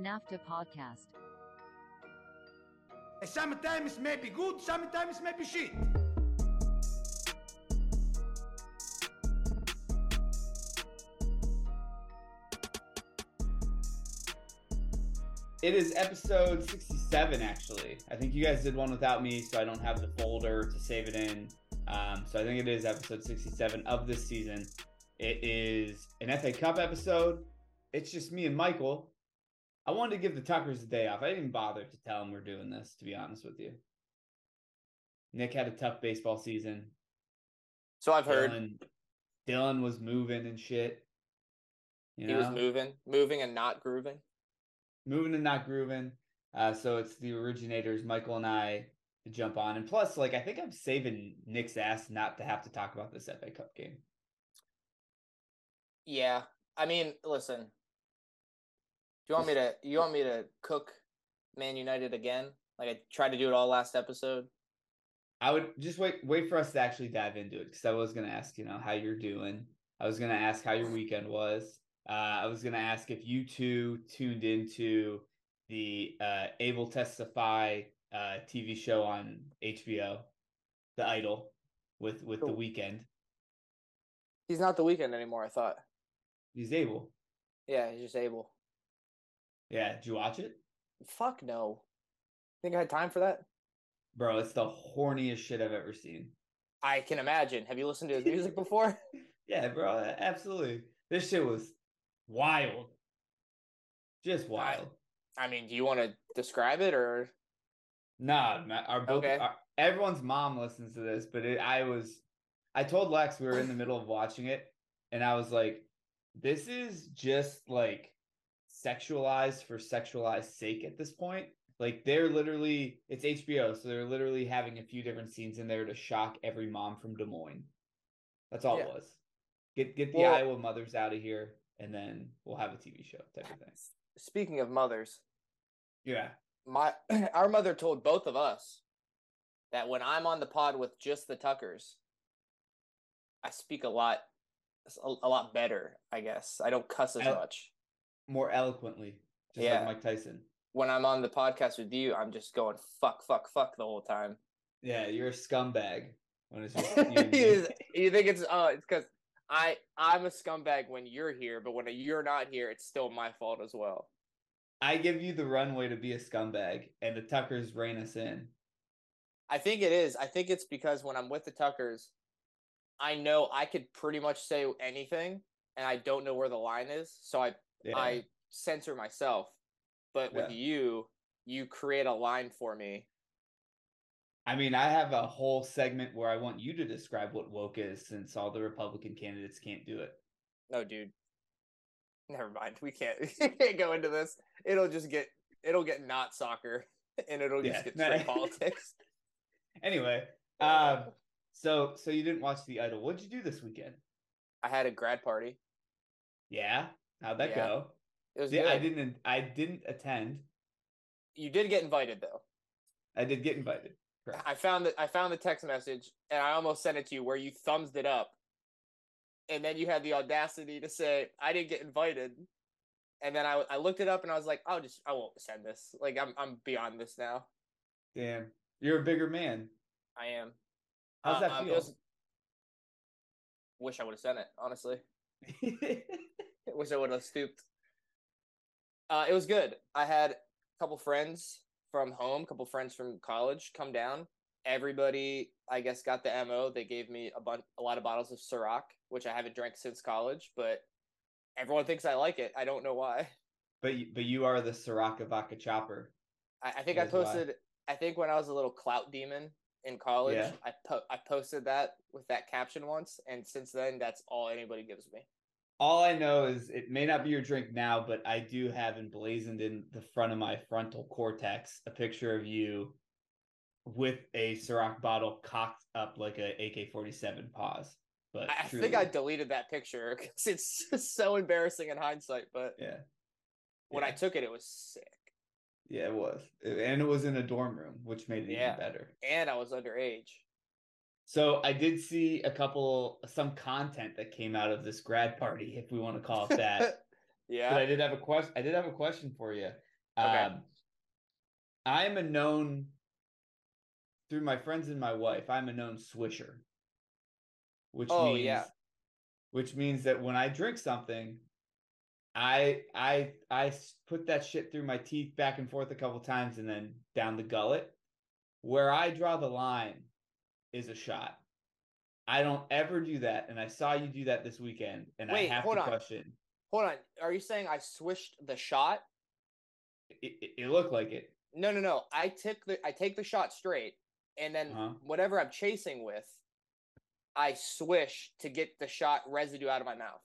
The NAFTA Podcast. Sometimes may be good, sometimes may be shit. It is episode 67, actually. I think you guys did one without me, so I don't have the folder to save it in. Um, so I think it is episode 67 of this season. It is an FA Cup episode. It's just me and Michael. I wanted to give the Tuckers a day off. I didn't even bother to tell them we're doing this, to be honest with you. Nick had a tough baseball season. So I've heard Dylan, Dylan was moving and shit. You he was moving, moving and not grooving. moving and not grooving. Uh, so it's the originators, Michael and I, to jump on. And plus, like, I think I'm saving Nick's ass not to have to talk about this FA Cup game. Yeah, I mean, listen. You want me to? You want me to cook Man United again? Like I tried to do it all last episode. I would just wait, wait for us to actually dive into it because I was gonna ask, you know, how you're doing. I was gonna ask how your Weeknd was. Uh, I was gonna ask if you two tuned into the uh, Abel Tesfaye uh, TV show on HBO, The Idol, with with the Weeknd. He's not the weekend anymore. I thought. He's Abel. Yeah, he's just Abel. Yeah, did you watch it? Fuck no. Think I had time for that? Bro, it's the horniest shit I've ever seen. I can imagine. Have you listened to his music before? Yeah, bro, absolutely. This shit was wild. Just wild. I mean, do you want to describe it or? Nah, our both Okay. our, everyone's mom listens to this, but it, I was I told Lex we were in the middle of watching it and I was like this is just like sexualized for sexualized sake at this point. Like they're literally it's HBO, so they're literally having a few different scenes in there to shock every mom from Des Moines. That's all it was. Get get the Well- Iowa mothers out of here and then we'll have a TV show type of thing. Speaking of mothers, Yeah. my our mother told both of us that when I'm on the pod with just the Tuckers, I speak a lot, a, a lot better. I guess I don't cuss as El- much. More eloquently, just Yeah. like Mike Tyson. When I'm on the podcast with you, I'm just going fuck, fuck, fuck the whole time. Yeah, you're a scumbag when it's just you and me. you, you think it's uh, it's because I I'm a scumbag when you're here, but when you're not here, it's still my fault as well. I give you the runway to be a scumbag, and the Tuckers rein us in. I think it is. I think it's because when I'm with the Tuckers, I know I could pretty much say anything, and I don't know where the line is, so I Yeah. I censor myself. But with Yeah. you, you create a line for me. I mean, I have a whole segment where I want you to describe what woke is, since all the Republican candidates can't do it. No, dude. Never mind. We can't we can't go into this. It'll just get it'll get not soccer, and it'll just Yeah. get straight politics. Anyway, um, so so you didn't watch The Idol. What'd you do this weekend? I had a grad party. Yeah, how'd that Yeah. go? It was Yeah, good. I didn't. I didn't attend. You did get invited though. I did get invited. Correct. I found that I found the text message and I almost sent it to you where you thumbs it up. And then you had the audacity to say, I didn't get invited. And then I, I looked it up and I was like, I'll just I won't send this. Like I'm I'm beyond this now. Damn, you're a bigger man. I am. How's that Um, it feel? was- wish I would have sent it, honestly. wish I would have stooped. Uh, it was good. I had a couple friends from home, a couple friends from college come down. Everybody, I guess, got the mo. They gave me a bunch, a lot of bottles of Ciroc, which I haven't drank since college, but everyone thinks I like it. I don't know why. but you, but you are the Ciroc Vodka chopper. I, I think I That's why. posted. I think when I was a little clout demon in college, Yeah. I po- I posted that with that caption once, and since then, that's all anybody gives me. All I know is it may not be your drink now, but I do have emblazoned in the front of my frontal cortex a picture of you with a Ciroc bottle cocked up like a AK forty seven pause. But I, truly, think I deleted that picture because it's so embarrassing in hindsight. But yeah when I took it, it was sick, yeah it was and it was in a dorm room, which made it Yeah. even better. and I was underage. So I did see a couple some content that came out of this grad party, if we want to call it that. Yeah. But I did have a question. I did have a question for you. Okay. Um, I am a known through my friends and my wife. I'm a known swisher, which Oh, means yeah. which means that when I drink something, I I I put that shit through my teeth back and forth a couple times and then down the gullet. Where I draw the line is a shot. I don't ever do that, and I saw you do that this weekend, and Wait, I have hold to on. question. Hold on. Are you saying I swished the shot? It, it, it looked like it. No, no, no. I took the I take the shot straight, and then Uh-huh. whatever I'm chasing with, I swish to get the shot residue out of my mouth.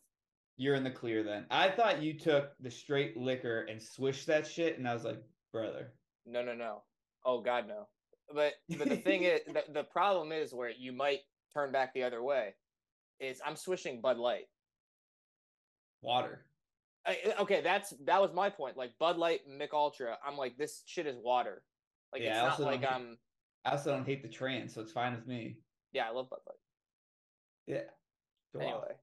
You're in the clear then. I thought you took the straight liquor and swished that shit, and I was like, brother. No, no, no. Oh God, no. But but the thing is, the, the problem is where you might turn back the other way. Is I'm swishing Bud Light. Water. I, okay, that's that was my point. Like Bud Light, Mick Ultra. I'm like this shit is water. Like Yeah, it's not like hate- I'm. I also don't hate the trans, so it's fine with me. Yeah, I love Bud Light. Yeah. Go off. anyway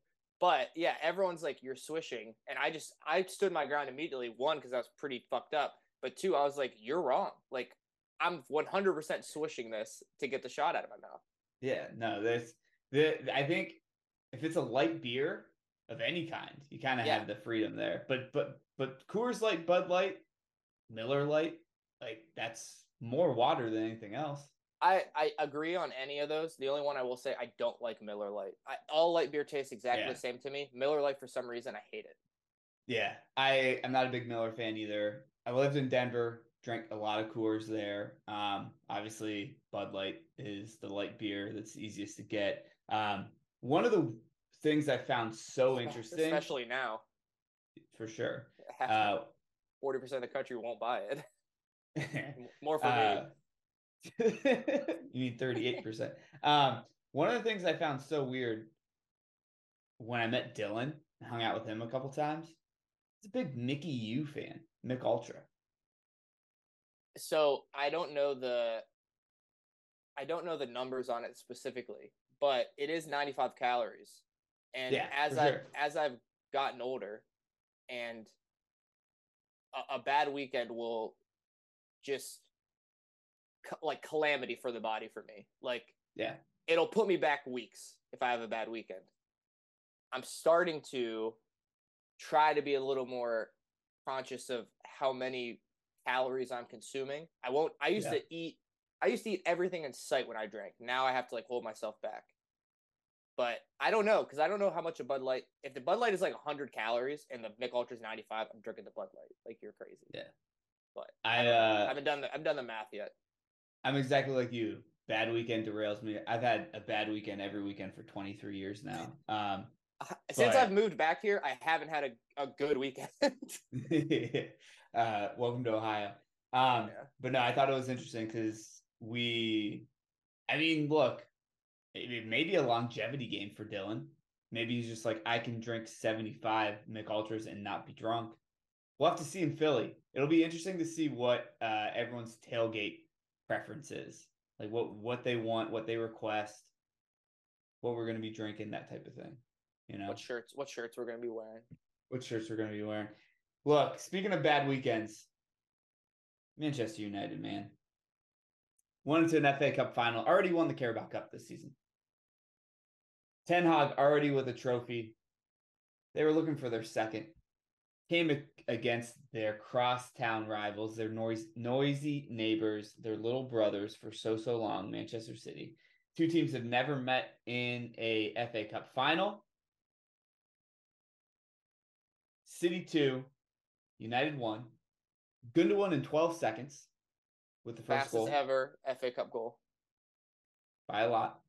but yeah everyone's like you're swishing and i just i stood my ground immediately one because i was pretty fucked up but two i was like you're wrong like i'm 100% swishing this to get the shot out of my mouth Yeah, no, there's the I think if it's a light beer of any kind, you kind of Yeah. have the freedom there. But but but Coors Light, Bud Light, Miller Lite, like that's more water than anything else. i i agree on any of those the only one i will say i don't like miller Lite. I, all light beer tastes exactly Yeah. the same to me miller Lite for some reason i hate it Yeah, I, am not a big Miller fan either. I lived in Denver, drank a lot of Coors there. Um, obviously Bud Light is the light beer that's easiest to get. Um, one of the things I found so interesting, especially now for sure. Uh, 40% of the country won't buy it more for uh, me you need 38%. Um, one of the things I found so weird when I met Dylan, hung out with him a couple times, he's a big Mickey U fan, Mick Ultra. So I don't know the I don't know the numbers on it specifically, but it is 95 calories. And Yeah, as I sure. as I've gotten older and a, a bad weekend will just like calamity for the body for me. Like Yeah. it'll put me back weeks if I have a bad weekend. I'm starting to try to be a little more conscious of how many calories I'm consuming. I won't I used Yeah. to eat I used to eat everything in sight when I drank. Now I have to like hold myself back. But I don't know because I don't know how much a Bud Light. If the Bud Light is like 100 calories and the Mick Ultra is 95, I'm drinking the Bud Light. Like you're crazy. Yeah. But I uh I haven't done the I've done the math yet. I'm exactly like you. Bad weekend derails me. I've had a bad weekend every weekend for 23 years now. Um Since But- I've moved back here, I haven't had a, a good weekend. uh welcome to Ohio. Um Yeah. but no, I thought it was interesting because we I mean, look, it, may be a longevity game for Dylan. Maybe he's just like, I can drink 75 Mick Ultras and not be drunk. We'll have to see in Philly. It'll be interesting to see what uh, everyone's tailgate preference is. Like what what they want, what they request, what we're gonna be drinking, that type of thing. You know what shirts? What shirts we're gonna be wearing? what shirts we're going to be wearing. Look, speaking of bad weekends, Manchester United, man, won into an FA Cup final. Already won the Carabao Cup this season. Ten Hag already with a trophy. They were looking for their second. Came against their crosstown rivals, their noise, noisy neighbors, their little brothers for so so long. Manchester City. Two teams have never met in a FA Cup final. City 2, United won. Gundogan in 12 seconds with the first Fastest goal ever FA Cup goal. by a lot.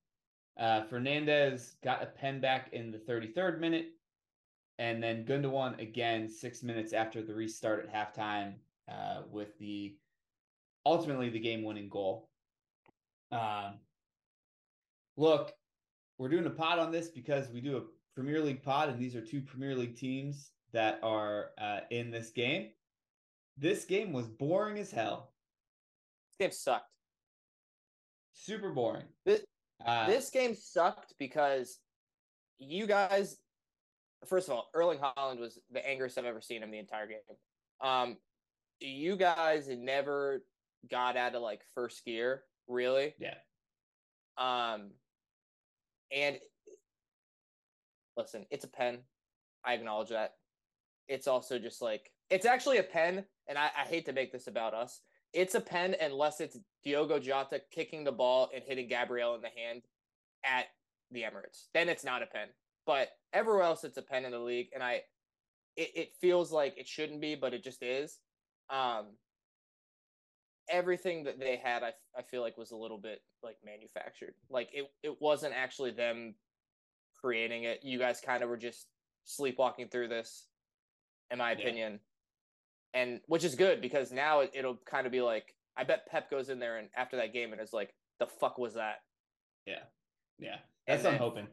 Uh, Fernandes got a pen back in the 33rd minute. And then Gundogan again six minutes after the restart at halftime uh, with the ultimately the game winning goal. Um, look, we're doing a pod on this because we do a Premier League pod, and these are two Premier League teams that are uh, in this game. This game was boring as hell, This game sucked. super boring. This- Uh, this game sucked because you guys first of all, Erling Haaland was the angriest I've ever seen him the entire game. Um, you guys never got out of like first gear, really. Yeah. Um, and listen, it's a pen. I acknowledge that. It's also just like it's actually a pen, and I, I hate to make this about us. It's a pen unless it's Diogo Jota kicking the ball and hitting Gabriel in the hand at the Emirates. Then it's not a pen. But everywhere else, it's a pen in the league, and I, it, it feels like it shouldn't be, but it just is. Um, everything that they had, I, I feel like was a little bit like manufactured. Like it, it wasn't actually them creating it. You guys kind of were just sleepwalking through this, in my Yeah. opinion. And which is good because now it, it'll kind of be like I bet Pep goes in there and after that game and is like, the fuck was that? Yeah. Yeah. And That's what I'm hoping.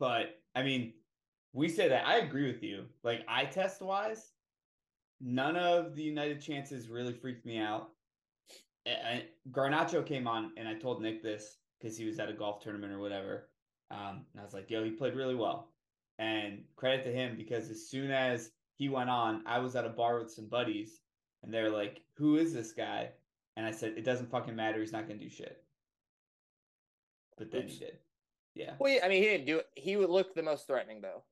But I mean, we say that I agree with you. Like eye test wise, none of the United chances really freaked me out. A- I, Garnacho came on, and I told Nick this because he was at a golf tournament or whatever. Um, and I was like, "Yo, he played really well," and credit to him because as soon as he went on, I was at a bar with some buddies, and they're like, "Who is this guy?" And I said, "It doesn't fucking matter. He's not gonna do shit." But then Oops. he did. Yeah. Well, yeah, I mean, he didn't do it. He would look the most threatening though.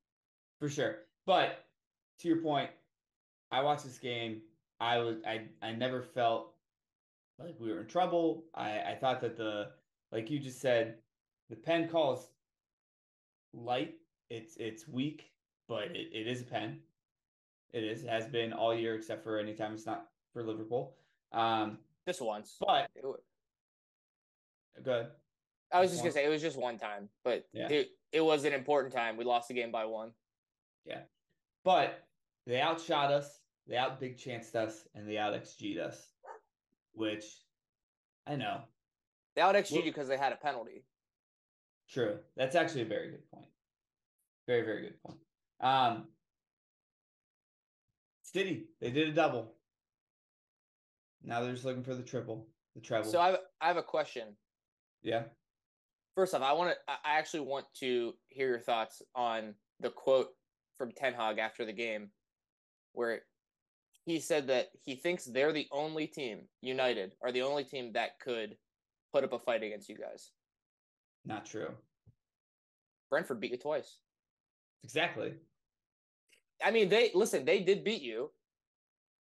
For sure. But to your point, I watched this game. I was I I never felt like we were in trouble. I I thought that the like you just said, the pen calls light. It's it's weak, but it, it is a pen. It is it has been all year except for anytime it's not for Liverpool. Um, Just once. but good. I was Just just gonna say it was just one time, but Yeah. it it was an important time. We lost the game by one. Yeah, but they outshot us, they out big chanced us, and they out XG'd us, which I know. They out XG Well- because they had a penalty. True. That's actually a very good point. Very, very good point. Um City, they did a double. Now they're just looking for the triple, the treble. So I have, I have a question. yeah. First off, I want to. I I actually want to hear your thoughts on the quote from Ten Hag after the game, where he said that he thinks they're the only team, United, are the only team that could put up a fight against you guys. Not true. Brentford beat you twice. Exactly. I mean, they listen. They did beat you.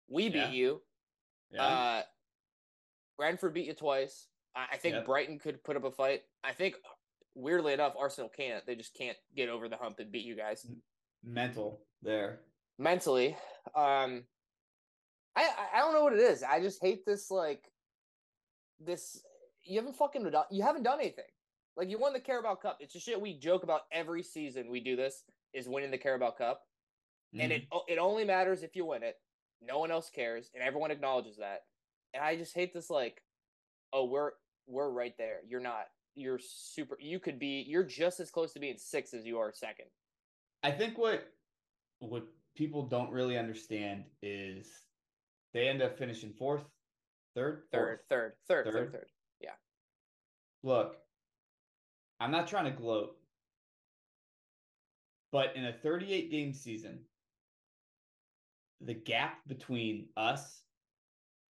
We beat Yeah. you. Yeah. Uh, Brentford beat you twice. I, I think Yep. Brighton could put up a fight. I think, weirdly enough, Arsenal can't. They just can't get over the hump and beat you guys Mental there. mentally. Um, I I- don't know what it is. I just hate this like this. You haven't fucking done. You haven't done anything. Like you won the Carabao Cup. It's just shit we joke about every season. We do this is winning the Carabao Cup, and Mhm. it it only matters if you win it. No one else cares, and everyone acknowledges that. And I just hate this like, oh, we're we're right there. You're not. You're super. You could be. You're just as close to being six as you are second. I think what what people don't really understand is they end up finishing fourth, third, Third, Fourth. third, third, third, Third? third. Look, I'm not trying to gloat, but in a 38 game season, the gap between us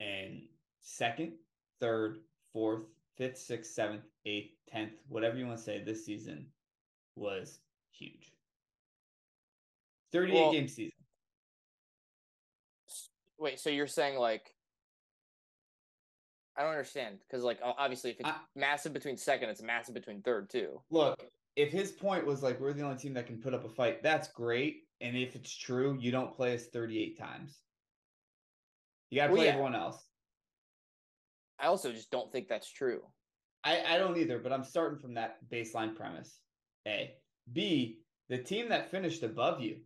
and second, third, fourth, fifth, sixth, seventh, eighth, tenth, whatever you want to say this season was huge. 38 Well- game season. Wait, so you're saying like I don't understand because like obviously if it's I- massive between second, it's massive between third too. Look, if his point was like we're the only team that can put up a fight, that's great. And if it's true, you don't play us 38 times. You gotta Well, play yeah. everyone else. I also just don't think that's true. I, I don't either, but I'm starting from that baseline premise. A. B, the team that finished above you,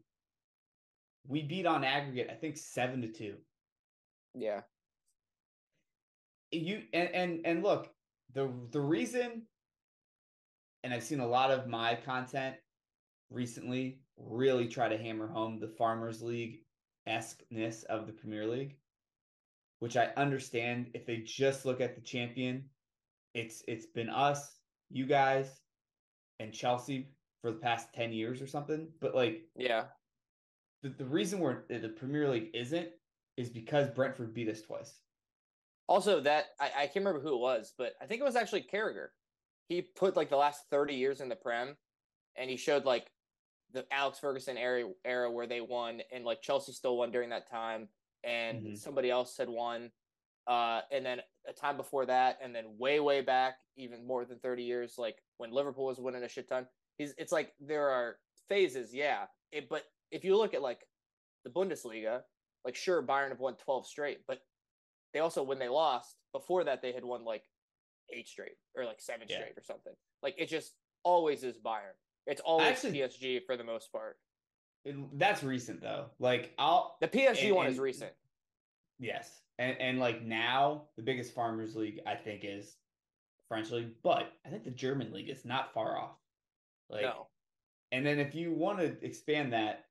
we beat on aggregate, I think seven to two. Yeah. you and and and look the the reason and i've seen a lot of my content recently really try to hammer home the farmers league esque-ness of the premier league which i understand if they just look at the champion it's it's been us you guys and chelsea for the past 10 years or something. But like Yeah. the, the reason we're the Premier League isn't is because Brentford beat us twice. Also, that I, I can't remember who it was, but I think it was actually Carragher. He put like the last thirty years in the Prem, and he showed like the Alex Ferguson era era where they won, and like Chelsea still won during that time, and Mhm. somebody else had won, uh, and then a time before that, and then way way back, even more than thirty years, like when Liverpool was winning a shit ton. He's it's like there are phases, yeah. It, but if you look at like the Bundesliga, like sure Bayern have won twelve straight, but they also when they lost before that they had won like eight straight or like seven Yeah. straight or something. Like it just always is Bayern. It's always Actually- PSG for the most part. It- that's recent though. Like I'll The PSG And- one is recent. yes, and and like now the biggest farmers league I think is French league, but I think the German league is not far off. Like, no. and then if you want to expand that,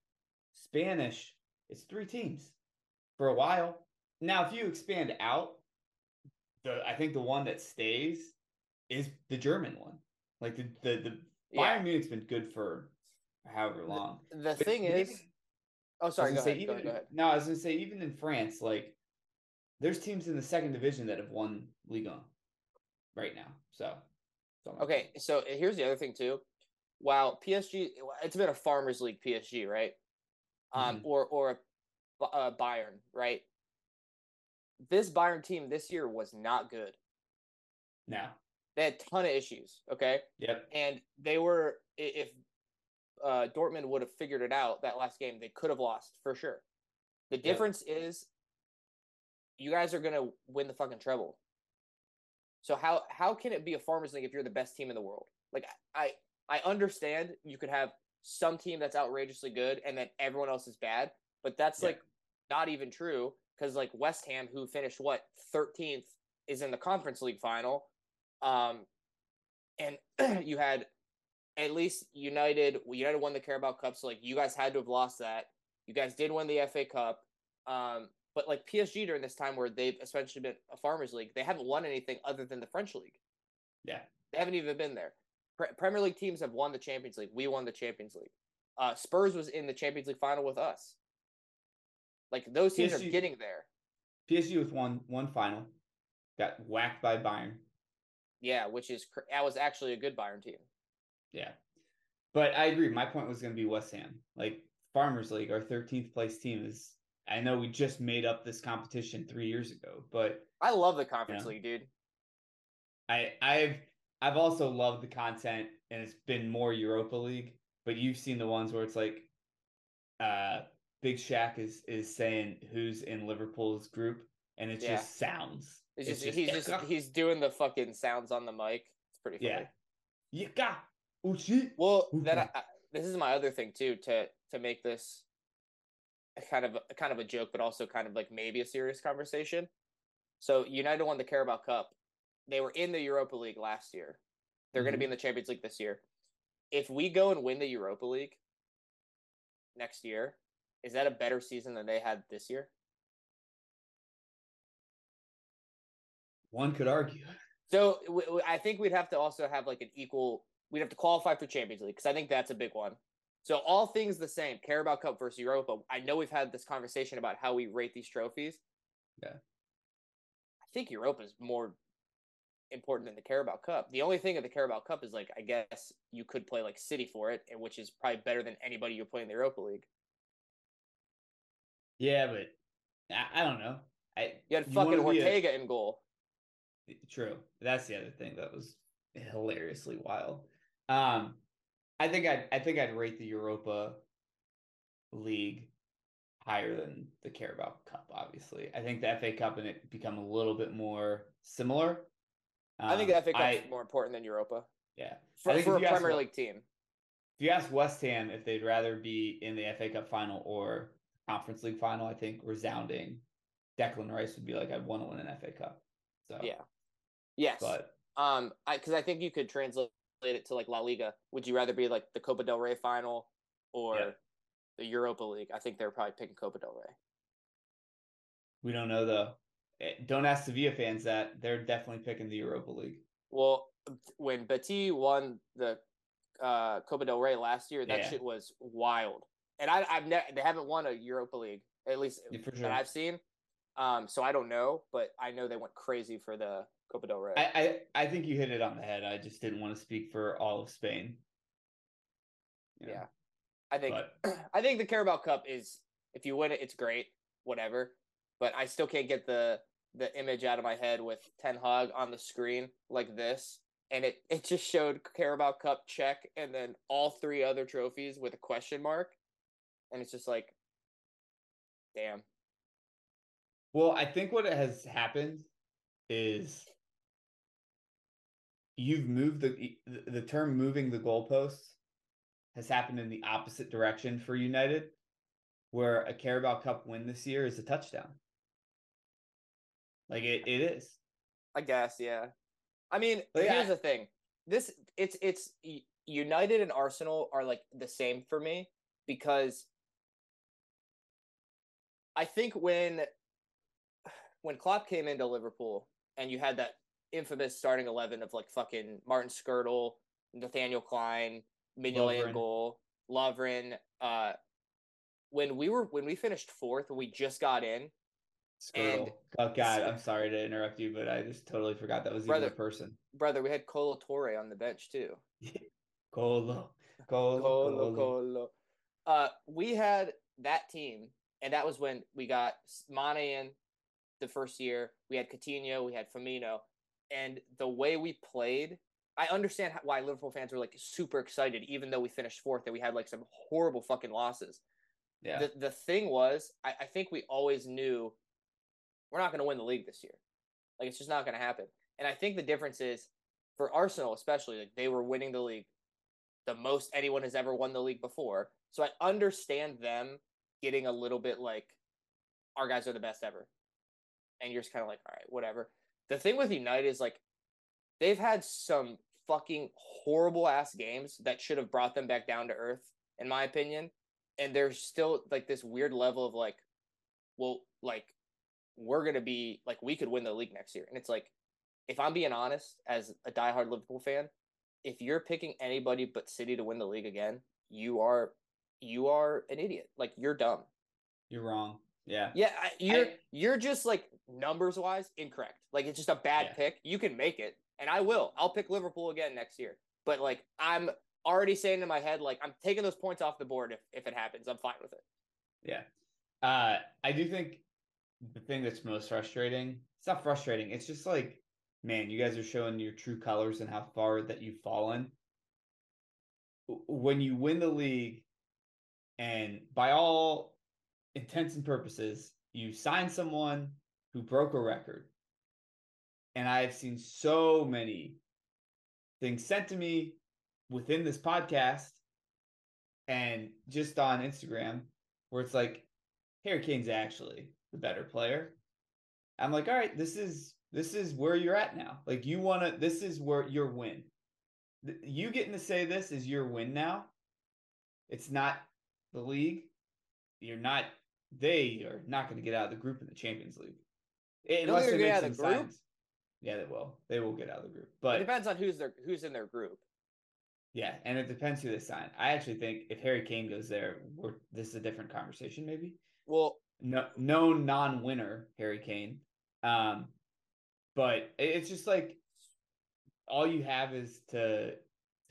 Spanish it's three teams for a while. Now, if you expand out, the I think the one that stays is the German one. Like the the the Yeah. Bayern Munich's been good for however long. The But- thing but is even- Oh sorry, go say, ahead, go even. Go ahead. No, I was gonna say even in France, like there's teams in the second division that have won Ligue 1 right now. So, so Okay, so here's the other thing too. While PSG, it's been a farmers league PSG, right? Um, Mhm. or or a, uh, Bayern, right? This Bayern team this year was not good. now, They had a ton of issues. Okay, yep, and they were if uh, Dortmund would have figured it out that last game, they could have lost for sure. The difference is you guys are gonna win the fucking treble. So how how can it be a farmers league if you're the best team in the world? Like I I understand you could have some team that's outrageously good and then everyone else is bad, but that's Yeah. like not even true because like West Ham, who finished what 13th, is in the Conference League final. Um, and you had at least United. United won the Carabao Cup, so like you guys had to have lost that. You guys did win the FA Cup. Um, but like PSG during this time where they've essentially been a farmers league, they haven't won anything other than the French league. yeah, They haven't even been there. Pre- Premier League teams have won the Champions League. We won the Champions League. Uh, Spurs was in the Champions League final with us. Like those teams are getting there. PSG with one one final got whacked by Bayern. Yeah, which is that was actually a good Bayern team. Yeah, but I agree. My point was going to be West Ham, like Farmers League, our 13th place team is. I know we just made up this competition three years ago, but I love the Conference Yeah. League, dude. I I've I've also loved the content and it's been more Europa League, but you've seen the ones where it's like uh Big Shaq is is saying who's in Liverpool's group and it Yeah. just sounds. It's just, he's just he's doing the fucking sounds on the mic. It's pretty funny. yeah. Yika Uchi. Well, then I, I, this is my other thing too to to make this kind of kind of a joke, but also kind of like maybe a serious conversation. So United won the Carabao Cup. They were in the Europa League last year. They're going to be mm-hmm. in the Champions League this year. If we go and win the Europa League next year, is that a better season than they had this year? One could argue. So w- w- I think we'd have to also have like an equal. We'd have to qualify for Champions League because I think that's a big one. So all things the same, Carabao Cup versus Europa. I know we've had this conversation about how we rate these trophies. Yeah. I think Europa is more important than the Carabao Cup. The only thing of the Carabao Cup is like I guess you could play like City for it, and which is probably better than anybody you play in the Europa League. Yeah, but I, I don't know. I You had fucking wanna be a- Ortega in goal. True. That's the other thing that was hilariously wild. Um, I think I'd I think I'd rate the Europa League higher than the Carabao Cup. Obviously, I think the FA Cup and it become a little bit more similar. I think the Um, FA Cup is more important than Europa yeah. for, for a ask Premier League team. If you ask West Ham if they'd rather be in the FA Cup final or Conference League final, I think resounding Declan Rice would be like, I'd want to win an FA Cup. So Yeah. Yes. but Um, I because I think you could translate it to like La Liga. Would you rather be like the Copa del Rey final or Yeah. the Europa League? I think they're probably picking Copa del Rey. We don't know though. Eh, Don't ask Sevilla fans that. They're definitely picking the Europa League. Well, when Betis won the uh, Copa del Rey last year. That Yeah. shit was wild. And I, I've never they haven't won a Europa League at least Yeah, for that. I've seen. Um, so I don't know, but I know they went crazy for the Copa del Rey. I, I I think you hit it on the head. I just didn't want to speak for all of Spain. You know, Yeah. I think But I think the Carabao Cup is if you win it, it's great, whatever. But I still can't get the the image out of my head with Ten Hag on the screen like this, and it it just showed Carabao Cup check, and then all three other trophies with a question mark, and it's just like, damn. Well, I think what has happened is you've moved the the- term moving the goalposts has happened in the opposite direction for United, where a Carabao Cup win this year is a touchdown. Like it, it is. I guess, yeah. I mean, But yeah. here's the thing. This it's it's United and Arsenal are like the same for me because I think when when Klopp came into Liverpool and you had that infamous starting eleven of like fucking Martin Skrtel, Nathaniel Clyne, Mignolet goal, Lovren, uh when we were when we finished fourth when we just got in Skrtel. oh God, I'm sorry to interrupt you, but I just totally forgot that was even a person. brother we had Kolo Toure on the bench too Kolo, Kolo, Kolo, Kolo. Kolo. Uh, we had that team, and that was when we got Mane in the first year. We had Coutinho, we had Firmino, and the way we played, I understand why Liverpool fans were like super excited, even though we finished fourth and we had like some horrible fucking losses. Yeah, The the thing was, I, I think we always knew we're not going to win the league this year. Like it's just not going to happen. And I think the difference is for Arsenal, especially, like they were winning the league the most anyone has ever won the league before. So I understand them getting a little bit like our guys are the best ever. And you're just kind of like, all right, whatever. The thing with United is like they've had some fucking horrible ass games that should have brought them back down to earth, in my opinion. And there's still like this weird level of like, well, like we're gonna be like we could win the league next year. And it's like, if I'm being honest, as a diehard Liverpool fan, if you're picking anybody but City to win the league again, you are you are an idiot. Like you're dumb. you're wrong. Yeah, Yeah, I, you're I- you're just like numbers wise incorrect. Like it's just a bad Yeah. pick. You can make it, and I will. I'll pick Liverpool again next year. But like I'm already saying in my head, like I'm taking those points off the board if if it happens. I'm fine with it. Yeah. Uh, I do think the thing that's most frustrating, it's not frustrating. It's just like, man, you guys are showing your true colors and how far that you've fallen. When you win the league, and by all intents and purposes, you sign someone who broke a record. And I've seen so many things sent to me within this podcast and just on Instagram where it's like Harry Kane's actually the better player. I'm like, all right, this is this is where you're at now. Like you want to this is where your win. You getting to say this is your win now. It's not the league. You're not they are not going to get out of the group in the Champions League. Unless they make get out of some the group? signs. Yeah, they will. They will get out of the group. But it depends on who's their who's in their group. yeah, and it depends who they sign. I actually think if Harry Kane goes there, we're this is a different conversation maybe. Well, no known non-winner Harry Kane. Um, but it's just like all you have is to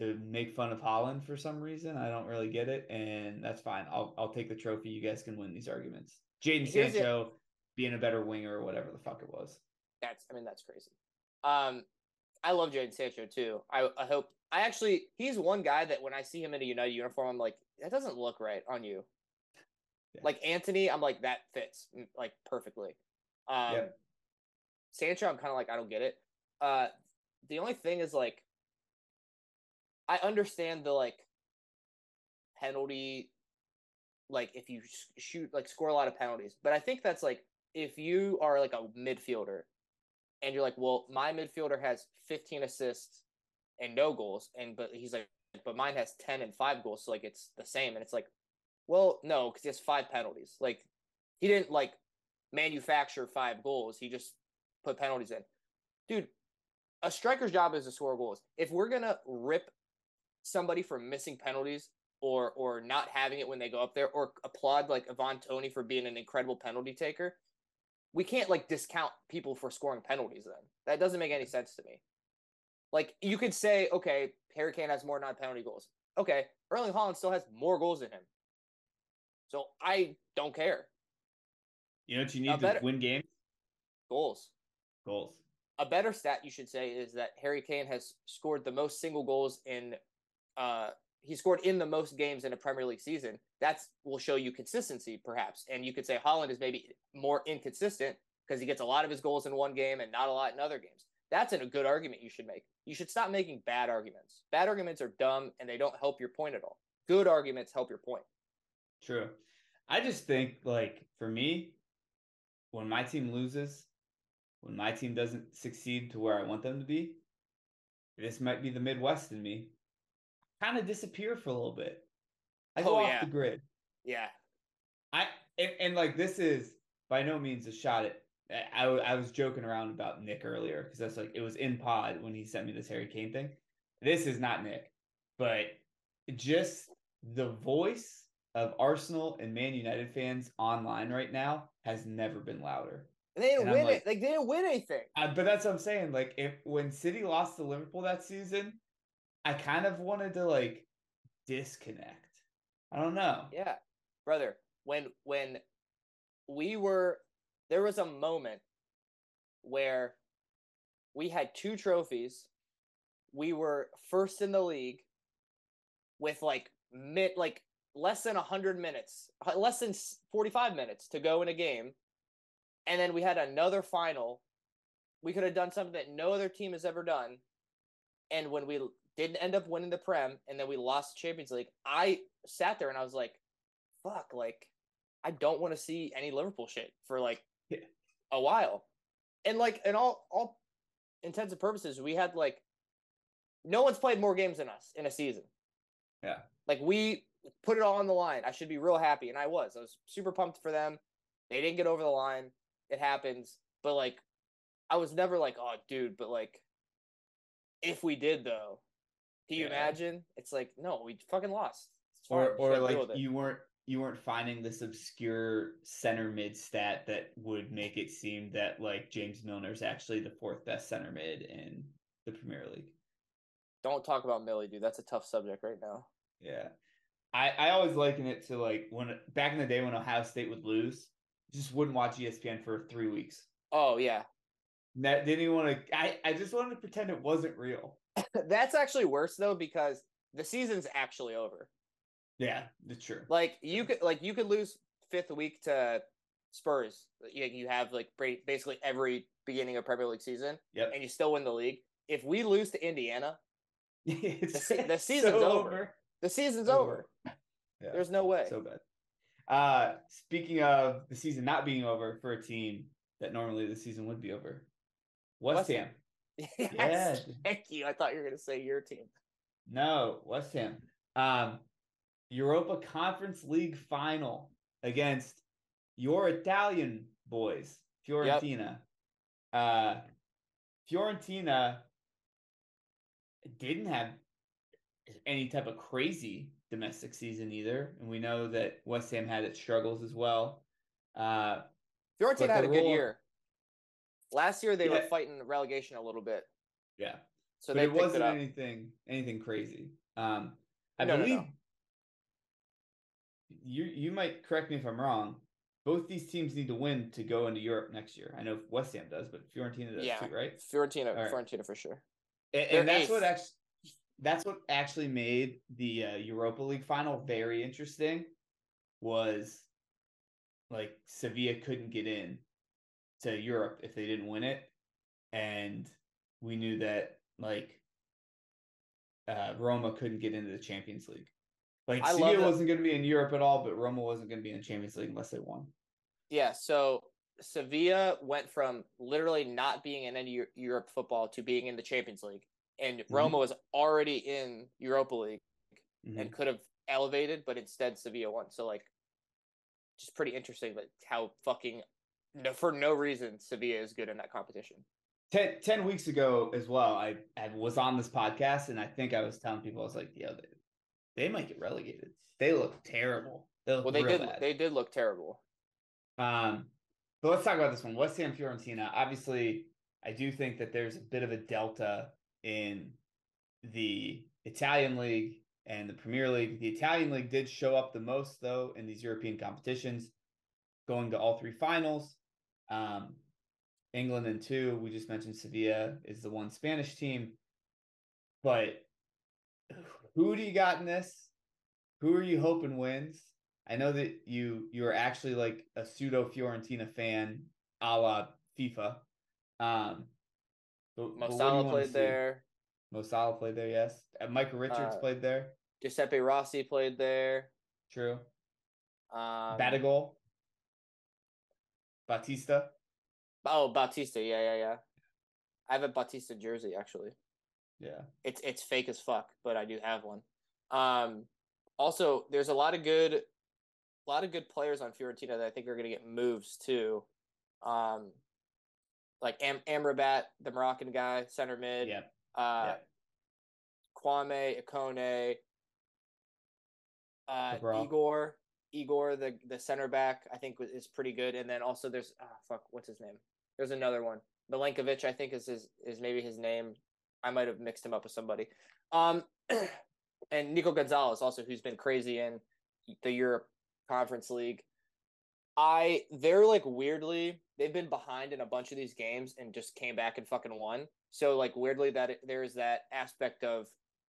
to make fun of Haaland for some reason. I don't really get it, and that's fine. I'll I'll take the trophy. You guys can win these arguments. Jadon Sancho being a better winger or whatever the fuck it was. that's I mean that's crazy. Um, I love Jadon Sancho too. I I hope I actually he's one guy that when I see him in a United uniform, I'm like that doesn't look right on you. Yeah. Like Antony, I'm like that fits mm, like perfectly. Um, Yep. Sancho, I'm kind of like I don't get it. Uh, the only thing is like I understand the like penalty, like if you shoot like score a lot of penalties, but I think that's like if you are like a midfielder and you're like, well, my midfielder has 15 assists and no goals, and but he's like, but mine has 10 and five goals, so like it's the same, and it's like, well, no, because he has five penalties. Like he didn't like manufacture five goals; he just put penalties in. Dude, a striker's job is to score goals. If we're gonna rip somebody for missing penalties or or not having it when they go up there, or applaud like Ivan Toney for being an incredible penalty taker, we can't like discount people for scoring penalties. Then that doesn't make any sense to me. Like you could say, okay, Harry Kane has more non-penalty goals. Okay, Erling Haaland still has more goals than him. So I don't care. You know what you need A to better- win games? Goals. Goals. a better stat you should say is that Harry Kane has scored the most single goals in uh he scored in the most games in a Premier League season. That's will show you consistency perhaps. And you could say Haaland is maybe more inconsistent because he gets a lot of his goals in one game and not a lot in other games. That's a good argument you should make. You should stop making bad arguments. Bad arguments are dumb and they don't help your point at all. Good arguments help your point. True. I just think like for me, when my team loses, when my team doesn't succeed to where I want them to be, this might be the Midwest in me. Kind of disappear for a little bit. I go Oh, off yeah. the grid. Yeah. I and, and like this is by no means a shot at. I, I, I was joking around about Nick earlier because that's like it was in pod when he sent me this Harry Kane thing. This is not Nick, but just the voice of Arsenal and Man United fans online right now has never been louder. And they didn't And win like- it. Like they didn't win anything. Uh, but that's what I'm saying. Like if when City lost to Liverpool that season, I kind of wanted to like disconnect. I don't know. Yeah, brother. When when we were there was a moment where we had two trophies. We were first in the league with like mid like less than 100 minutes, less than 45 minutes to go in a game. And then we had another final. We could have done something that no other team has ever done. And when we didn't end up winning the Prem and then we lost the Champions League, I sat there and I was like, fuck, like, I don't want to see any Liverpool shit for like Yeah. a while. And like, in all, all intents and purposes, we had like, no one's played more games than us in a season. Yeah. Like, we put it all on the line. I should be real happy. And I was. I was super pumped for them. They didn't get over the line. It happens. But like, I was never like, oh, dude, but like, if we did though, can you Yeah. imagine? It's like, no, we fucking lost. Or or like deal with it. you weren't you weren't finding this obscure center mid stat that would make it seem that like James Milner's actually the fourth best center mid in the Premier League. Don't talk about Millie, dude. That's a tough subject right now. Yeah. I, I always liken it to like when back in the day when Ohio State would lose, just wouldn't watch ESPN for three weeks. Oh yeah, That didn't even want to. I, I just wanted to pretend it wasn't real. that's actually worse though because the season's actually over. Yeah, that's true. Like you could like you could lose fifth week to Spurs. You, you have like basically every beginning of Premier League season, Yep. and you still win the league. If we lose to Indiana, the the so season's over. the season's So over. Yeah. There's no way. So bad. Uh, speaking of the season not being over for a team that normally the season would be over, West, West Ham. yes, Yeah. thank you. I thought you were gonna say your team. No, West Ham. Um, Europa Conference League final against your Italian boys, Fiorentina. Uh, Fiorentina didn't have any type of crazy domestic season either, and we know that West Ham had its struggles as well. Uh, Fiorentina But had the a good year. Last year they were fighting relegation a little bit, yeah, so but they it wasn't it anything anything crazy. Um, I No, no, believe no. you you might correct me if I'm wrong. Both these teams need to win to go into Europe next year. I know West Ham does, but Fiorentina does Yeah. too, right? Fiorentina, right. Fiorentina for sure. And, and that's what actually that's what actually made the uh, Europa League final very interesting. Was like Sevilla couldn't get in to Europe if they didn't win it, and we knew that like uh, Roma couldn't get into the Champions League. Like I Sevilla wasn't going to be in Europe at all, but Roma wasn't going to be in the Champions League unless they won. Yeah, so Sevilla went from literally not being in any Europe football to being in the Champions League, and Mm-hmm. Roma was already in Europa League Mhm. and could have elevated, but instead Sevilla won. So like, just pretty interesting that how fucking no, for no reason Sevilla is good in that competition. ten, 10 weeks ago as well, I, I was on this podcast and I think I was telling people I was like, "Yo, they, they might get relegated. They look terrible. They look Well, they did. bad." They did look terrible. Um, but let's talk about this one. West Ham Fiorentina. Obviously, I do think that there's a bit of a delta in the Italian league and the Premier League. The Italian league did show up the most though in these European competitions, going to all three finals. Um, England in two. We just mentioned Sevilla is the one Spanish team. But who do you got in this? Who are you hoping wins? I know that you you are actually like a pseudo Fiorentina fan, a la FIFA. Um, but, Mo but what do you Salah played there. Mo Salah played there, yes. Uh, Micah Richards Uh, played there. Giuseppe Rossi played there. True. Um, Batigol. Batista. Oh, Bautista. Yeah, yeah, yeah. I have a Bautista jersey actually. Yeah. It's it's fake as fuck, but I do have one. Um, also, there's a lot of good, a lot of good players on Fiorentina that I think are going to get moves too. Um, like Am- Amrabat, the Moroccan guy, center mid. Yeah. Uh, yeah. Kouamé, Ikone. uh, Cabral. Igor, Igor, the the center back, I think is pretty good. And then also there's ah fuck, what's his name? There's another one, Milenkovic, I think is his is maybe his name. I might have mixed him up with somebody. Um, and Nico Gonzalez also, who's been crazy in the Europe Conference League. I they're like weirdly they've been behind in a bunch of these games and just came back and fucking won. So like weirdly that there's that aspect of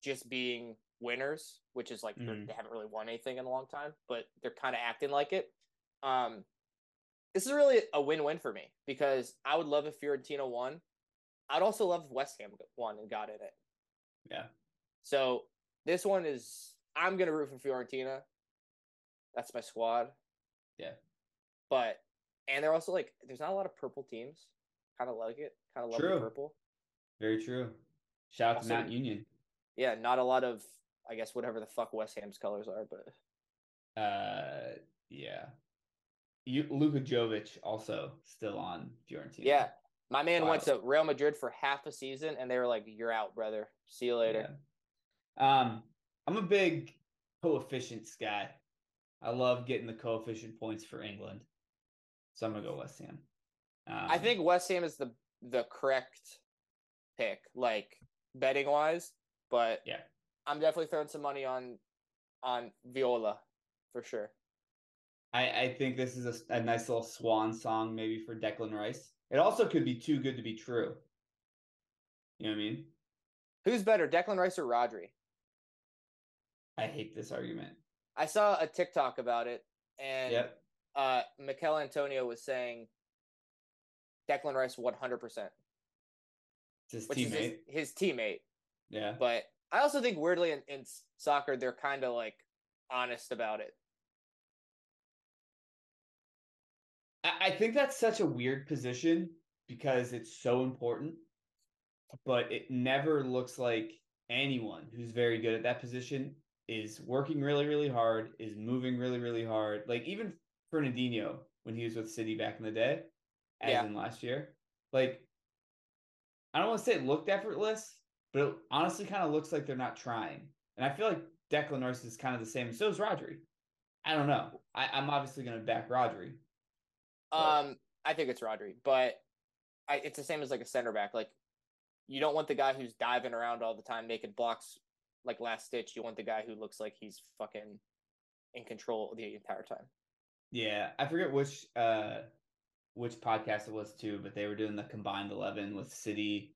just being winners, which is like Mhm. they haven't really won anything in a long time, but they're kind of acting like it. Um, this is really a win-win for me because I would love if Fiorentina won. I'd also love if West Ham won and got in it. Yeah. So this one is I'm gonna root for Fiorentina. That's my squad. Yeah. But and they're also like there's not a lot of purple teams. Kind of like it. Kind of love the True. purple. Very true. Shout out Also- to Mount Union. Yeah, not a lot of I guess whatever the fuck West Ham's colors are, but Uh, yeah. You, Luka Jovic also still on Fiorentina. yeah. My man went to Real Madrid for half a season and they were like, You're out, brother. See you later. Yeah. Um, I'm a big coefficients guy. I love getting the coefficient points for England, so I'm gonna go West Ham. Um, I think West Ham is the the correct pick, like betting wise, but Yeah. I'm definitely throwing some money on on Viola for sure. I, I think this is a, a nice little swan song maybe for Declan Rice. It also could be too good to be true. You know what I mean? Who's better, Declan Rice or Rodri? I hate this argument. I saw a TikTok about it, and Yep. uh, Michail Antonio was saying Declan Rice 100, percent It's his teammate. his, his teammate. yeah. But I also think weirdly in, in soccer they're kind of like honest about it. I, I think that's such a weird position because it's so important, but it never looks like anyone who's very good at that position is working really, really hard, is moving really, really hard. Like even Fernandinho when he was with City back in the day, as Yeah. in last year. Like I don't want to say it looked effortless, but it honestly kind of looks like they're not trying. And I feel like Declan Rice is kind of the same. So is Rodri. I don't know. I, I'm obviously going to back Rodri. But- Um, I think it's Rodri, but I, it's the same as like a center back. Like you don't want the guy who's diving around all the time making blocks like last stitch. You want the guy who looks like he's fucking in control the entire time. Yeah, I forget which uh which podcast it was too, but they were doing the combined eleven with City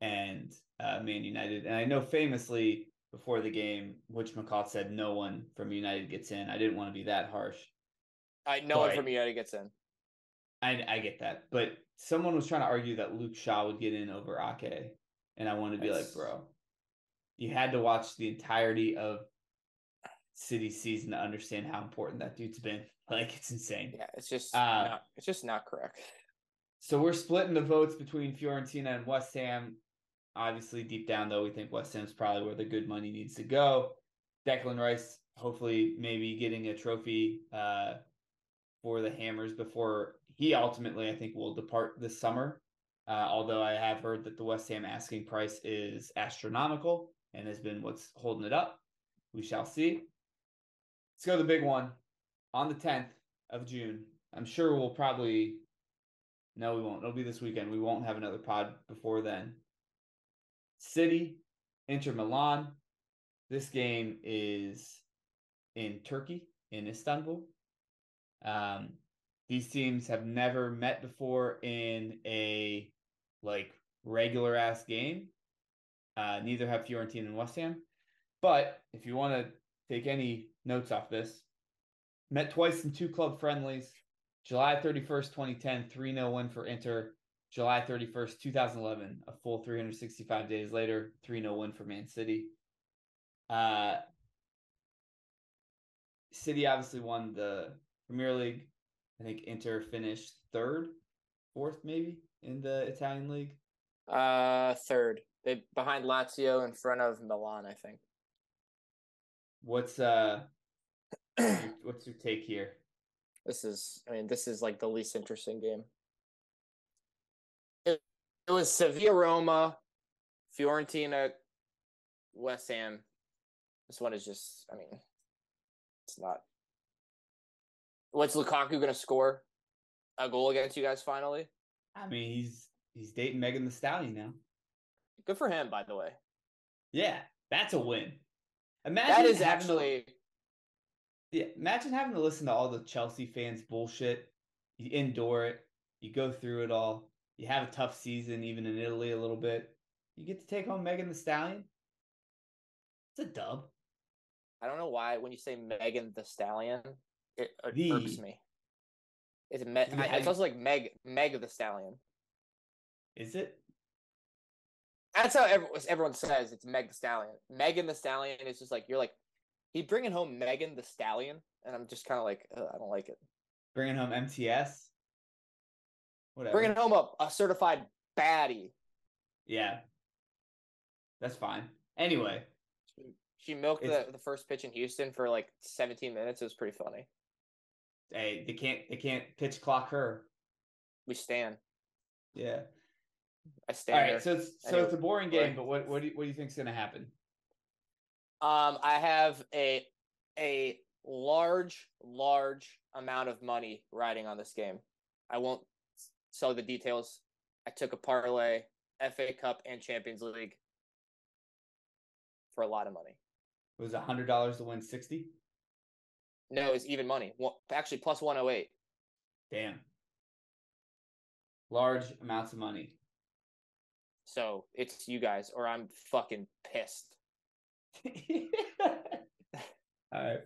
and uh Man United. And I know famously before the game, which McCall said no one from United gets in. I didn't want to be that harsh. I no one from United gets in. I I get that. But someone was trying to argue that Luke Shaw would get in over Ake. And I wanted to be That's- like, bro, you had to watch the entirety of City season to understand how important that dude's been. Like it's insane. Yeah, it's just Uh, not, it's just not correct. So we're splitting the votes between Fiorentina and West Ham. Obviously, deep down though, we think West Ham's probably where the good money needs to go. Declan Rice, hopefully, maybe getting a trophy uh, for the Hammers before he ultimately, I think, will depart this summer. Uh, although I have heard that the West Ham asking price is astronomical and has been what's holding it up. We shall see. Let's go to the big one on the 10th of June. I'm sure we'll probably. No, we won't. It'll be this weekend. We won't have another pod before then. City, Inter Milan. This game is in Turkey, in Istanbul. Um, these teams have never met before in a like regular ass game. Uh, neither have Fiorentina and West Ham. But if you want to take any notes off this, met twice in two club friendlies. July 31st, 2010, 3 0 win for Inter. July 31st, 2011, a full 365 days later, 3 0 win for Man City. Uh, City obviously won the Premier League. I think Inter finished third, fourth, maybe in the Italian league. Uh, third. They behind Lazio in front of Milan, I think. What's uh, what's your take here? This is, I mean, this is like the least interesting game. It, it was Sevilla, Roma, Fiorentina, West Ham. This one is just, I mean, it's not. What's Lukaku going to score? A goal against you guys finally? I mean, he's he's dating Megan the Stallion now. Good for him, by the way. Yeah, that's a win. Imagine that is having actually. To, yeah, imagine having to listen to all the Chelsea fans' bullshit. You endure it. You go through it all. You have a tough season, even in Italy, a little bit. You get to take home Megan the Stallion. It's a dub. I don't know why when you say Megan the Stallion, it, it The- irks me. It's Me- I- it's also like Meg Meg the Stallion. Is it? That's how everyone, everyone says it's Meg the Stallion. Megan the Stallion is just like you're like he bringing home Megan the Stallion, and I'm just kind of like I don't like it. Bringing home MTS? Whatever. Bringing home a, a certified baddie. Yeah. That's fine. Anyway, She milked the, the first pitch in Houston for like 17 minutes. It was pretty funny. hey, they can't they can't pitch clock her. We stand. Yeah. I stand. right, there. so it's so Anyway, it's a boring game, but what what do you, what do you think's gonna happen? Um, I have a a large, large amount of money riding on this game. I won't sell the details. I took a parlay, FA Cup and Champions League for a lot of money. It was a hundred dollars to win sixty. No, it's even money. One, actually, plus one hundred eight. Damn. Large amounts of money. So it's you guys, or I'm fucking pissed. All right.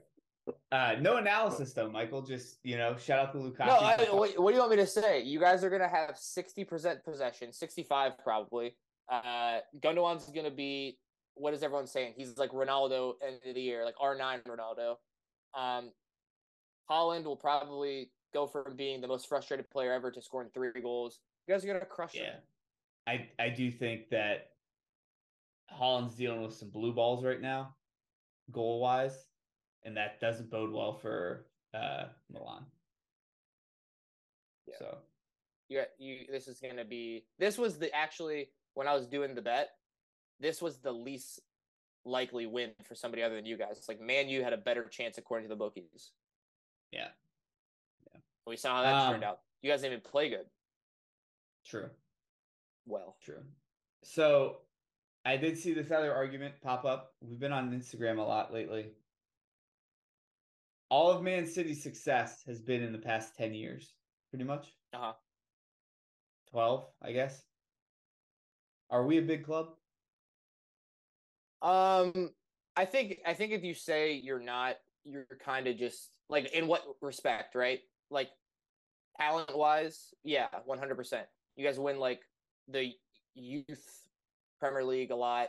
Uh, no analysis though, Michael. Just you know, shout out to Lukaku. No, I, what, what do you want me to say? You guys are gonna have sixty percent possession, sixty-five probably. Uh, Gundogan's gonna be what is everyone saying? He's like Ronaldo end of the year, like R nine Ronaldo. Um, Haaland will probably go from being the most frustrated player ever to scoring three goals. You guys are gonna crush Yeah, him. I I do think that Haaland's dealing with some blue balls right now, goal wise, and that doesn't bode well for uh Milan. Yeah. So You, you, this is gonna be. This was the actually when I was doing the bet. This was the least likely win for somebody other than you guys. It's like Man, you had a better chance according to the bookies. yeah, yeah. We saw how that turned Um, out. You guys didn't even play good. true, Well, true. So I did see this other argument pop up. We've been on Instagram a lot lately. All of Man City's success has been in the past ten years, pretty much. uh huh. 12, I guess. Are we a big club? Um, I think I think if you say you're not, you're kind of just like in what respect, right? Like talent wise, yeah, one hundred percent. You guys win like the youth Premier League a lot.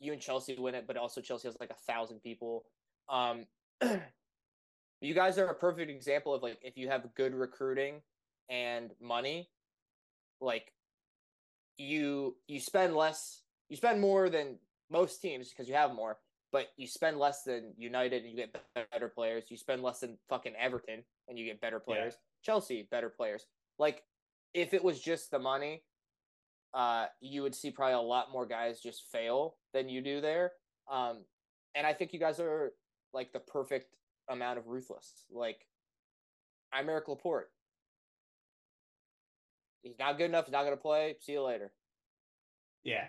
You and Chelsea win it, but also Chelsea has like a thousand people. Um, you guys are a perfect example of like if you have good recruiting and money, like you you spend less, you spend more than most teams because you have more, but you spend less than United and you get better players. You spend less than fucking Everton and you get better Yeah. players. Chelsea, better players. Like if it was just the money, uh, you would see probably a lot more guys just fail than you do there. Um, and I think you guys are like the perfect amount of ruthless. Like, I'm Aymeric Laporte. He's not good enough. He's not going to play. See you later. Yeah,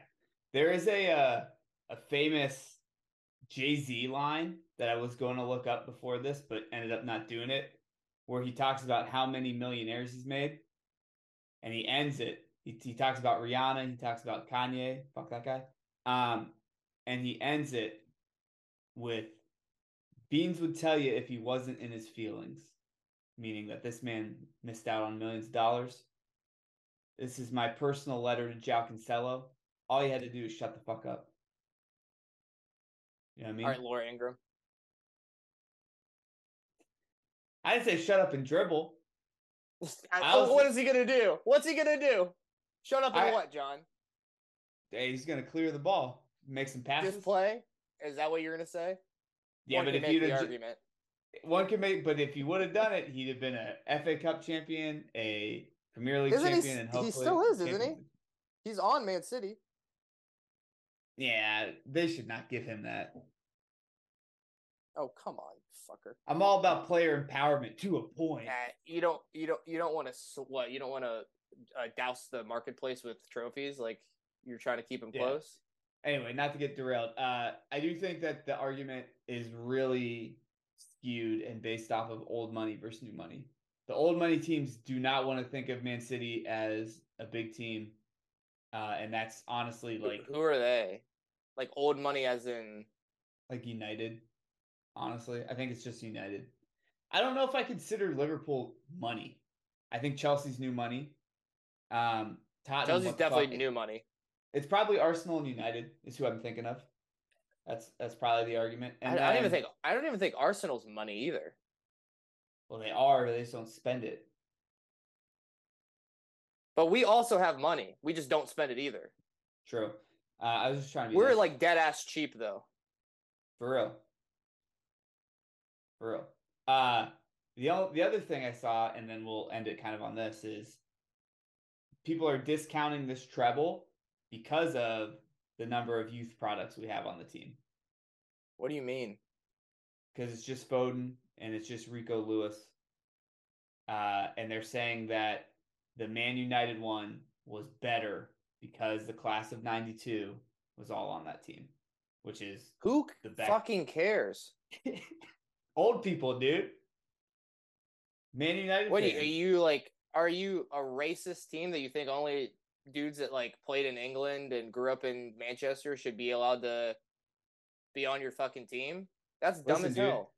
there is a uh, a famous Jay Z line that I was going to look up before this, but ended up not doing it, where he talks about how many millionaires he's made, and he ends it. He, he talks about Rihanna. He talks about Kanye. Fuck that guy. Um, and he ends it with Beans would tell you if he wasn't in his feelings, meaning that this man missed out on millions of dollars. This is my personal letter to João Cancelo. All you had to do is shut the fuck up. You know what I mean? All right, Laura Ingraham. I didn't say shut up and dribble. I, was, what is he gonna do? What's he gonna do? Shut up and I, what, John? Hey, he's gonna clear the ball, make some passes. Just play. Is that what you're gonna say? Yeah, one but if you you'd the argument, one can make. But if you would have done it, he'd have been a FA Cup champion, a Premier League isn't champion, he, and hopefully he still is, isn't he? He's on Man City. Yeah, they should not give him that. Oh come on, fucker! I'm all about player empowerment to a point. Uh, you don't, you don't, you don't want to what? You don't want to uh, douse the marketplace with trophies. Like you're trying to keep them Yeah. close. Anyway, not to get derailed. Uh, I do think that the argument is really skewed and based off of old money versus new money. The old money teams do not want to think of Man City as a big team, uh, and that's honestly like who are they? Like old money, as in like United. Honestly, I think it's just United. I don't know if I consider Liverpool money. I think Chelsea's new money. Um, Tottenham. Chelsea's definitely new money. It's probably Arsenal and United is who I'm thinking of. That's that's probably the argument. I, And I don't even think I don't even think Arsenal's money either. Well, they are, but they just don't spend it. But we also have money. We just don't spend it either. True. Uh, I was just trying to. We're nice. like dead ass cheap though. for real. For real. Uh, the o- the other thing I saw, and then we'll end it kind of on this is people are discounting this treble because of the number of youth products we have on the team. What do you mean? because it's just Foden and it's just Rico Lewis. Uh, and they're saying that the Man United one was better because the class of 92 was all on that team, which is Who fucking cares? old people, dude. Man United. What are you, are you like? Are you a racist team that you think only dudes that like played in England and grew up in Manchester should be allowed to be on your fucking team? That's dumb Listen, as dude, hell.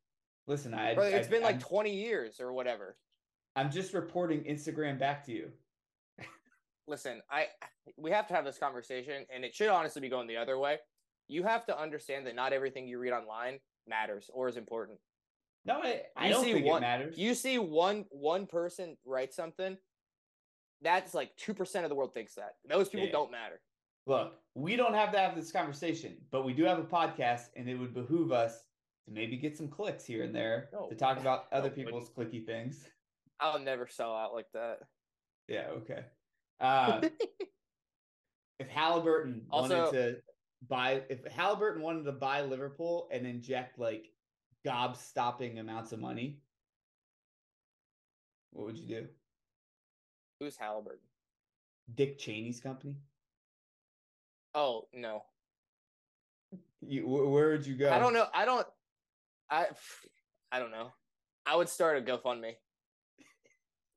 Listen, I, Bro, it's I- been like I'm, 20 years or whatever. I'm just reporting Instagram back to you. Listen, I we have to have this conversation, and it should honestly be going the other way. You have to understand that not everything you read online matters or is important. No, I, I don't see think one- it matters. You see one one person write something, that's like two percent of the world thinks that. Those people Yeah. don't matter. Look, we don't have to have this conversation, but we do have a podcast, and it would behoove us to maybe get some clicks here and there No. to talk about other people's clicky things. I'll never sell out like that. Yeah, okay. Uh, if Halliburton Also- wanted to buy, if Halliburton wanted to buy Liverpool and inject like gob-stopping amounts of money, what would you do? Who's Halliburton? Dick Cheney's company? Oh no, You, wh- where would you go? I don't know. I don't. I I don't know. I would start a GoFundMe.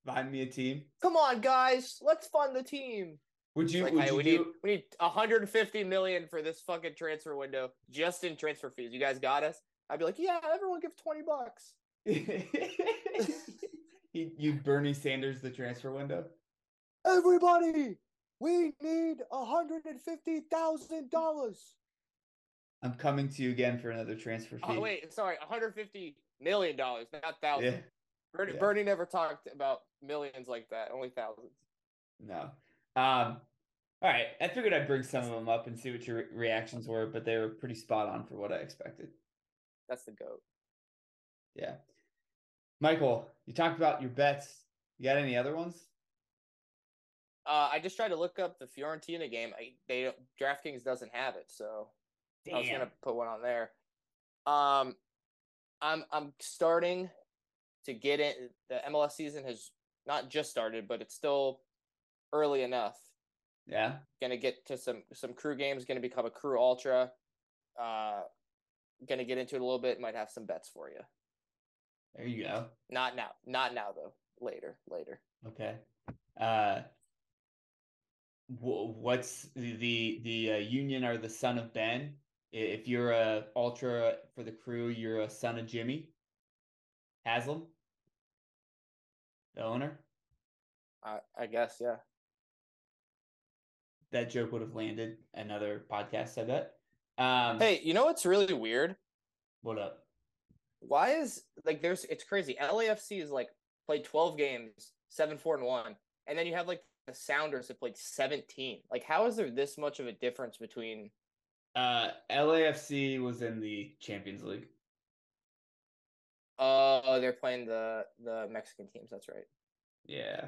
Find me a team. Come on, guys, let's fund the team. Would you? like, would hey, you we do? need we need 150 million for this fucking transfer window, just in transfer fees. You guys got us? I'd be like, yeah, everyone give 20 bucks. you, you Bernie Sanders the transfer window. Everybody, we need 150 thousand dollars. I'm coming to you again for another transfer fee. Oh wait, sorry, 150 million dollars, not thousand. Yeah, Bernie, yeah. Bernie never talked about millions like that, only thousands. no. Um, all right. I figured I'd bring some of them up and see what your re- reactions were, but they were pretty spot on for what I expected. That's the goat. Yeah. Michael, you talked about your bets. You got any other ones? Uh, I just tried to look up the Fiorentina game. I, they don't- DraftKings doesn't have it, so I was gonna put one on there. Um, I'm I'm starting to get in. The MLS season has not just started, but it's still early enough. Yeah. Gonna get to some some crew games. Gonna become a crew ultra. Uh, gonna get into it a little bit. Might have some bets for you. There you go. Not now. Not now though. Later. Later. Okay. Uh, what's the the, uh, Union are the son of Ben? If you're a ultra for the crew, you're a son of Jimmy Haslam, the owner. I I guess yeah. That joke would have landed another podcast, I bet. Um, Hey, you know what's really weird? what up? Why is like there's it's crazy. LAFC is like played 12 games, 7 4 and 1. And then you have like the Sounders that played 17. Like how is there this much of a difference between Uh, LAFC was in the Champions League. Oh, they're playing the the Mexican teams. That's right. Yeah,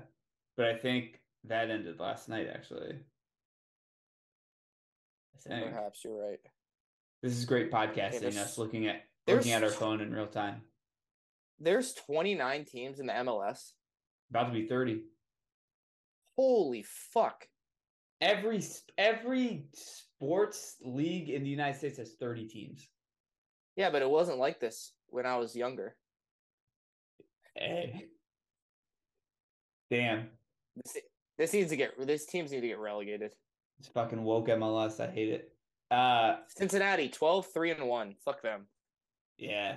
but I think that ended last night. Actually, I think Perhaps you're right. this is great podcasting. us looking at there's- looking at our phone in real time. There's 29 teams in the MLS. About to be thirty. Holy fuck. Every every sports league in the United States has thirty teams. Yeah, but it wasn't like this when I was younger. Hey. Damn, This, this needs to get this teams need to get relegated. it's fucking woke MLS. I hate it. Uh, Cincinnati 12 3 and 1. Fuck them. Yeah,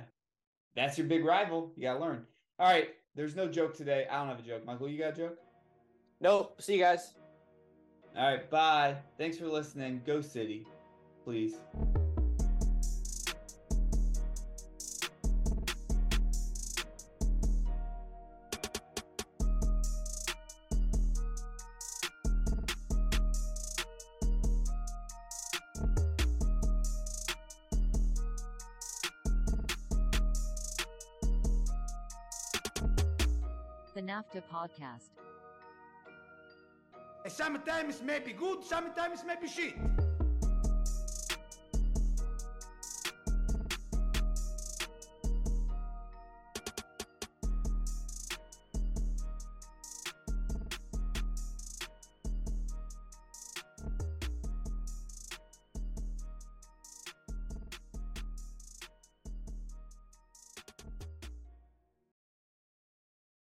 that's your big rival. You gotta learn. All right, there's no joke today. I don't have a joke. Michael, you got a joke? Nope. See you guys. All right, bye. Thanks for listening. Go City, please. NAFTA podcast. Sometimes maybe good, sometimes maybe shit.